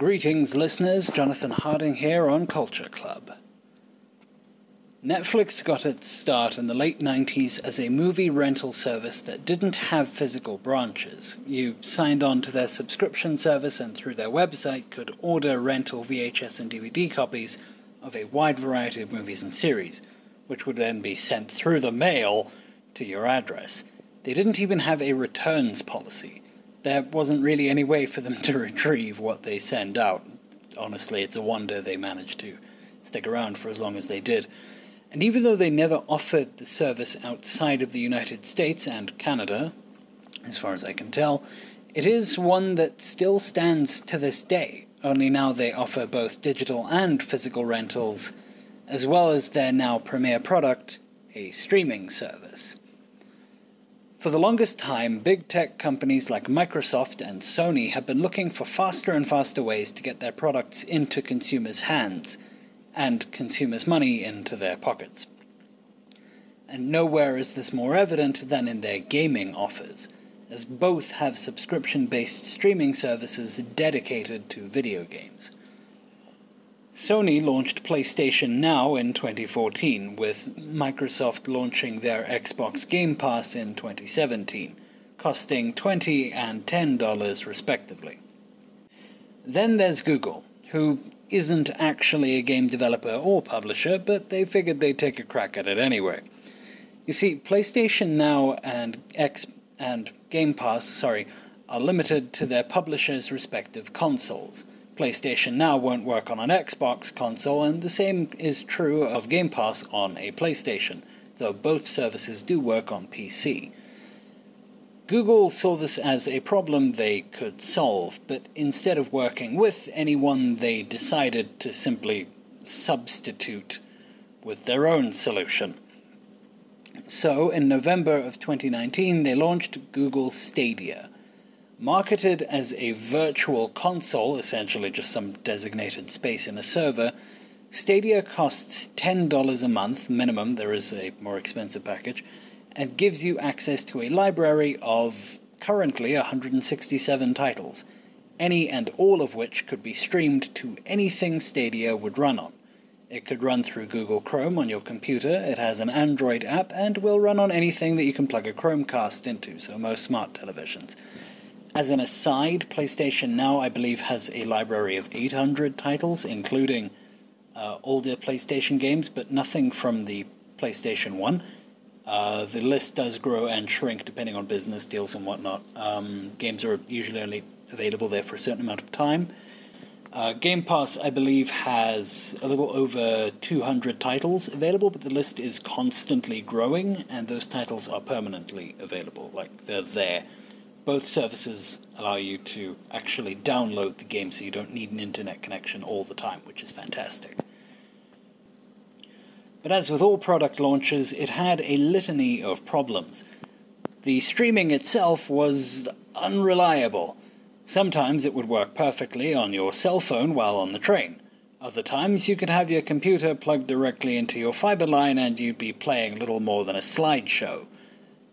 Greetings, listeners. Jonathan Harding here on Culture Club. Netflix got its start in the late 90s as a movie rental service that didn't have physical branches. You signed on to their subscription service and through their website could order rental VHS and DVD copies of a wide variety of movies and series, which would then be sent through the mail to your address. They didn't even have a returns policy. There wasn't really any way for them to retrieve what they send out. Honestly, it's a wonder they managed to stick around for as long as they did. And even though they never offered the service outside of the United States and Canada, as far as I can tell, it is one that still stands to this day, only now they offer both digital and physical rentals, as well as their now premier product, a streaming service. For the longest time, big tech companies like Microsoft and Sony have been looking for faster and faster ways to get their products into consumers' hands and consumers' money into their pockets. And nowhere is this more evident than in their gaming offers, as both have subscription based streaming services dedicated to video games. Sony launched PlayStation Now in 2014, with Microsoft launching their Xbox Game Pass in 2017, costing 20 and $10 respectively. Then there's Google, who isn't actually a game developer or publisher, but they figured they'd take a crack at it anyway. You see, PlayStation Now and X and Game Pass, sorry, are limited to their publishers' respective consoles. PlayStation Now won't work on an Xbox console, and the same is true of Game Pass on a PlayStation, though both services do work on PC. Google saw this as a problem they could solve, but instead of working with anyone, they decided to simply substitute with their own solution. So, in November of 2019, they launched Google Stadia. Marketed as a virtual console, essentially just some designated space in a server, Stadia costs $10 a month minimum. There is a more expensive package and gives you access to a library of currently 167 titles, any and all of which could be streamed to anything Stadia would run on. It could run through Google Chrome on your computer, it has an Android app, and will run on anything that you can plug a Chromecast into, so most smart televisions. As an aside, PlayStation Now, I believe, has a library of 800 titles, including uh, older PlayStation games, but nothing from the PlayStation 1 uh, the list does grow and shrink depending on business deals and whatnot. Um, games are usually only available there for a certain amount of time. Uh, Game Pass, I believe, has a little over 200 titles available, but the list is constantly growing, and those titles are permanently available. Like, they're there. Both services allow you to actually download the game so you don't need an internet connection all the time, which is fantastic. But as with all product launches, it had a litany of problems. The streaming itself was unreliable. Sometimes it would work perfectly on your cell phone while on the train. Other times you could have your computer plugged directly into your fiber line and you'd be playing little more than a slideshow.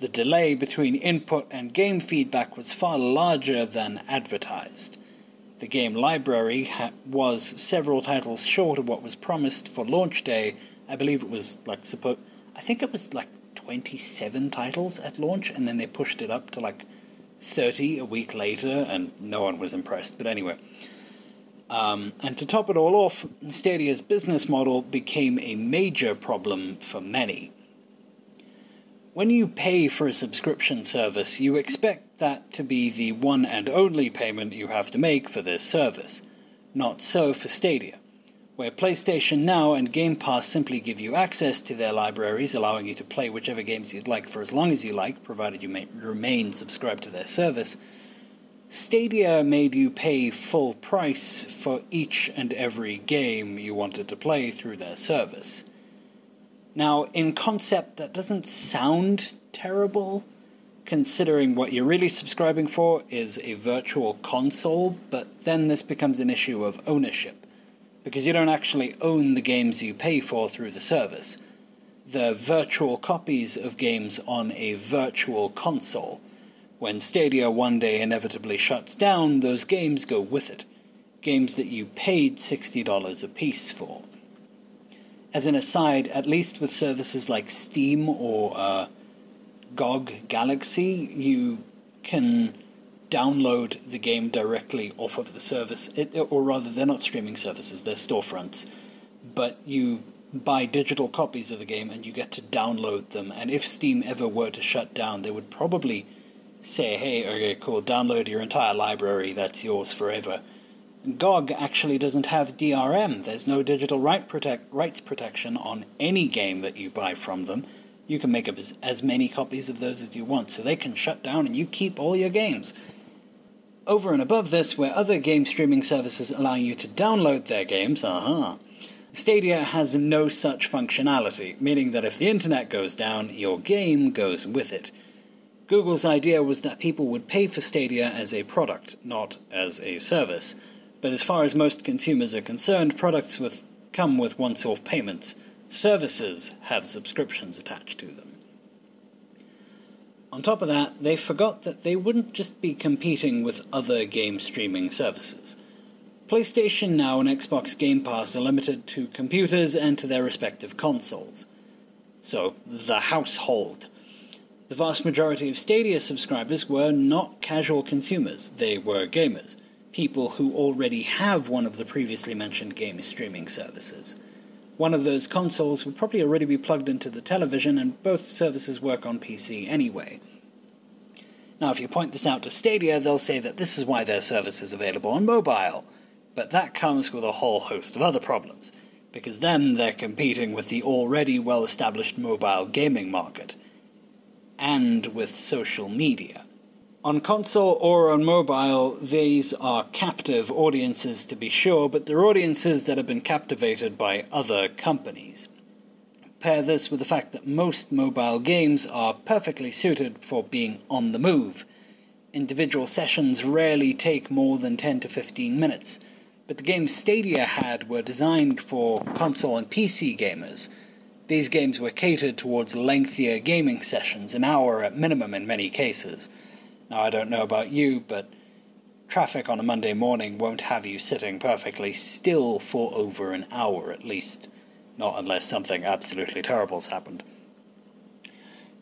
The delay between input and game feedback was far larger than advertised. The game library ha- was several titles short of what was promised for launch day I believe it was like suppose I think it was like 27 titles at launch, and then they pushed it up to like 30 a week later, and no one was impressed. But anyway. Um, and to top it all off, Stadia's business model became a major problem for many. When you pay for a subscription service, you expect that to be the one and only payment you have to make for this service. Not so for Stadia where PlayStation Now and Game Pass simply give you access to their libraries, allowing you to play whichever games you'd like for as long as you like, provided you remain subscribed to their service. Stadia made you pay full price for each and every game you wanted to play through their service. Now, in concept, that doesn't sound terrible, considering what you're really subscribing for is a virtual console, but then this becomes an issue of ownership because you don't actually own the games you pay for through the service. They're virtual copies of games on a virtual console. When Stadia one day inevitably shuts down, those games go with it. games that you paid $60 a piece for. As an aside, at least with services like Steam or uh, GOG Galaxy, you can download the game directly off of the service, it, or rather, they're not streaming services, they're storefronts. But you buy digital copies of the game and you get to download them. And if Steam ever were to shut down, they would probably say, hey, okay, cool, download your entire library, that's yours forever. GOG actually doesn't have DRM. There's no digital right protect, rights protection on any game that you buy from them. You can make as, as many copies of those as you want, so they can shut down and you keep all your games. Over and above this, where other game streaming services allow you to download their games, aha, Stadia has no such functionality, meaning that if the internet goes down, your game goes with it. Google's idea was that people would pay for Stadia as a product, not as a service. But as far as most consumers are concerned, products with, come with once off payments. Services have subscriptions attached to them. On top of that, they forgot that they wouldn't just be competing with other game streaming services. PlayStation Now and Xbox Game Pass are limited to computers and to their respective consoles. So, the household. The vast majority of Stadia subscribers were not casual consumers, they were gamers people who already have one of the previously mentioned game streaming services. One of those consoles would probably already be plugged into the television, and both services work on PC anyway. Now, if you point this out to Stadia, they'll say that this is why their service is available on mobile. But that comes with a whole host of other problems, because then they're competing with the already well established mobile gaming market, and with social media. On console or on mobile, these are captive audiences to be sure, but they're audiences that have been captivated by other companies. Pair this with the fact that most mobile games are perfectly suited for being on the move. Individual sessions rarely take more than 10 to 15 minutes, but the games Stadia had were designed for console and PC gamers. These games were catered towards lengthier gaming sessions, an hour at minimum in many cases. Now, I don't know about you, but traffic on a Monday morning won't have you sitting perfectly still for over an hour at least. Not unless something absolutely terrible's happened.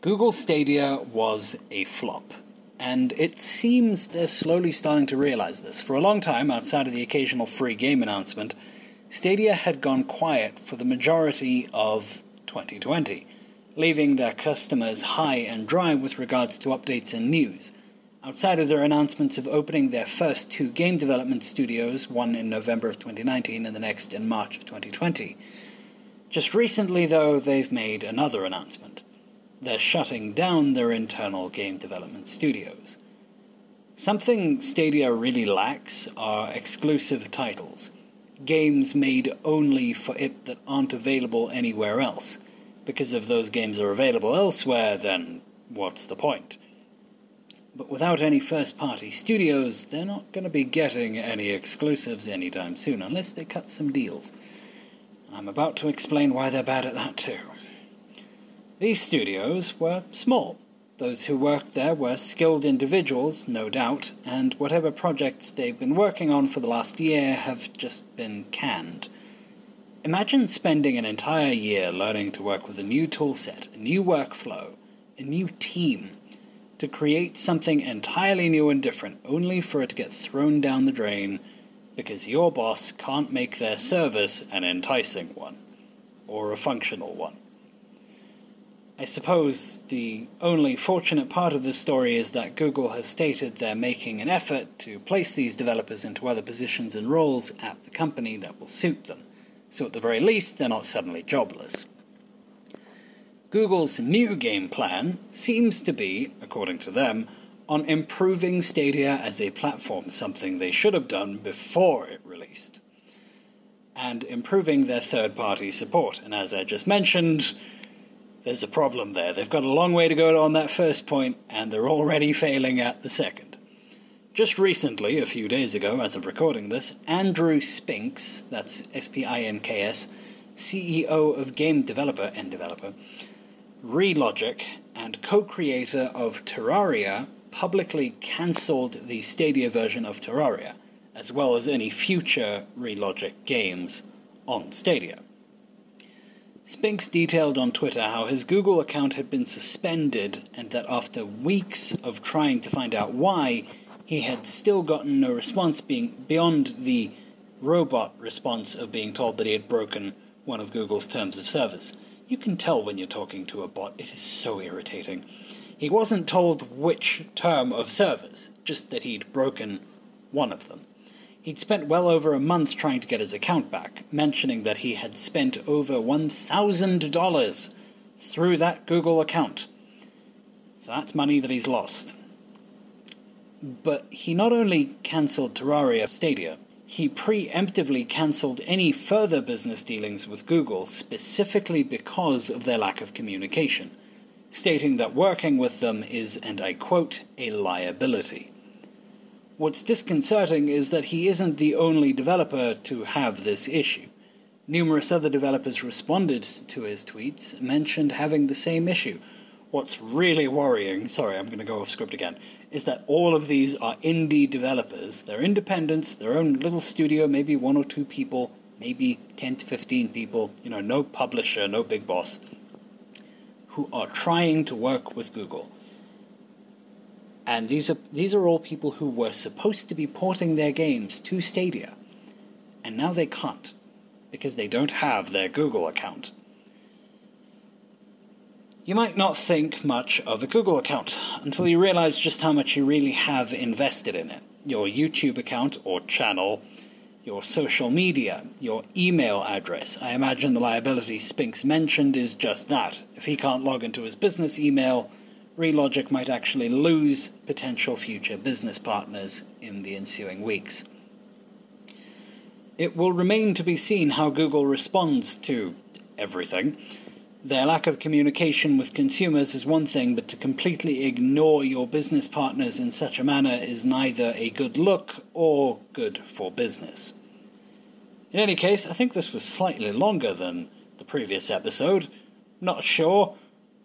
Google Stadia was a flop, and it seems they're slowly starting to realize this. For a long time, outside of the occasional free game announcement, Stadia had gone quiet for the majority of 2020, leaving their customers high and dry with regards to updates and news. Outside of their announcements of opening their first two game development studios, one in November of 2019 and the next in March of 2020. Just recently, though, they've made another announcement. They're shutting down their internal game development studios. Something Stadia really lacks are exclusive titles. Games made only for it that aren't available anywhere else. Because if those games are available elsewhere, then what's the point? But without any first party studios, they're not going to be getting any exclusives anytime soon, unless they cut some deals. I'm about to explain why they're bad at that too. These studios were small. Those who worked there were skilled individuals, no doubt, and whatever projects they've been working on for the last year have just been canned. Imagine spending an entire year learning to work with a new toolset, a new workflow, a new team, to create something entirely new and different, only for it to get thrown down the drain because your boss can't make their service an enticing one, or a functional one. I suppose the only fortunate part of this story is that Google has stated they're making an effort to place these developers into other positions and roles at the company that will suit them, so at the very least, they're not suddenly jobless. Google's new game plan seems to be, according to them, on improving Stadia as a platform, something they should have done before it released, and improving their third party support. And as I just mentioned, there's a problem there. They've got a long way to go on that first point, and they're already failing at the second. Just recently, a few days ago, as of recording this, Andrew Spinks, that's S P I N K S, CEO of Game Developer and Developer, Re-Logic, and co creator of Terraria, publicly cancelled the Stadia version of Terraria, as well as any future Re-Logic games on Stadia. Spinks detailed on Twitter how his Google account had been suspended and that after weeks of trying to find out why, he had still gotten no response being beyond the robot response of being told that he had broken one of Google's terms of service. You can tell when you're talking to a bot, it is so irritating. He wasn't told which term of service, just that he'd broken one of them. He'd spent well over a month trying to get his account back, mentioning that he had spent over $1,000 through that Google account. So that's money that he's lost. But he not only cancelled Terraria Stadia, he preemptively cancelled any further business dealings with Google specifically because of their lack of communication, stating that working with them is, and I quote, a liability. What's disconcerting is that he isn't the only developer to have this issue. Numerous other developers responded to his tweets, mentioned having the same issue. What's really worrying, sorry, I'm going to go off script again, is that all of these are indie developers. They're independents, their own little studio, maybe one or two people, maybe 10 to 15 people, you know, no publisher, no big boss, who are trying to work with Google. And these are these are all people who were supposed to be porting their games to Stadia. And now they can't because they don't have their Google account. You might not think much of a Google account until you realize just how much you really have invested in it. Your YouTube account or channel, your social media, your email address. I imagine the liability Spinks mentioned is just that. If he can't log into his business email, Re-Logic might actually lose potential future business partners in the ensuing weeks. It will remain to be seen how Google responds to everything. Their lack of communication with consumers is one thing, but to completely ignore your business partners in such a manner is neither a good look or good for business. In any case, I think this was slightly longer than the previous episode. Not sure.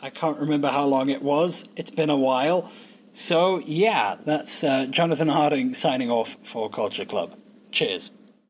I can't remember how long it was. It's been a while. So, yeah, that's uh, Jonathan Harding signing off for Culture Club. Cheers.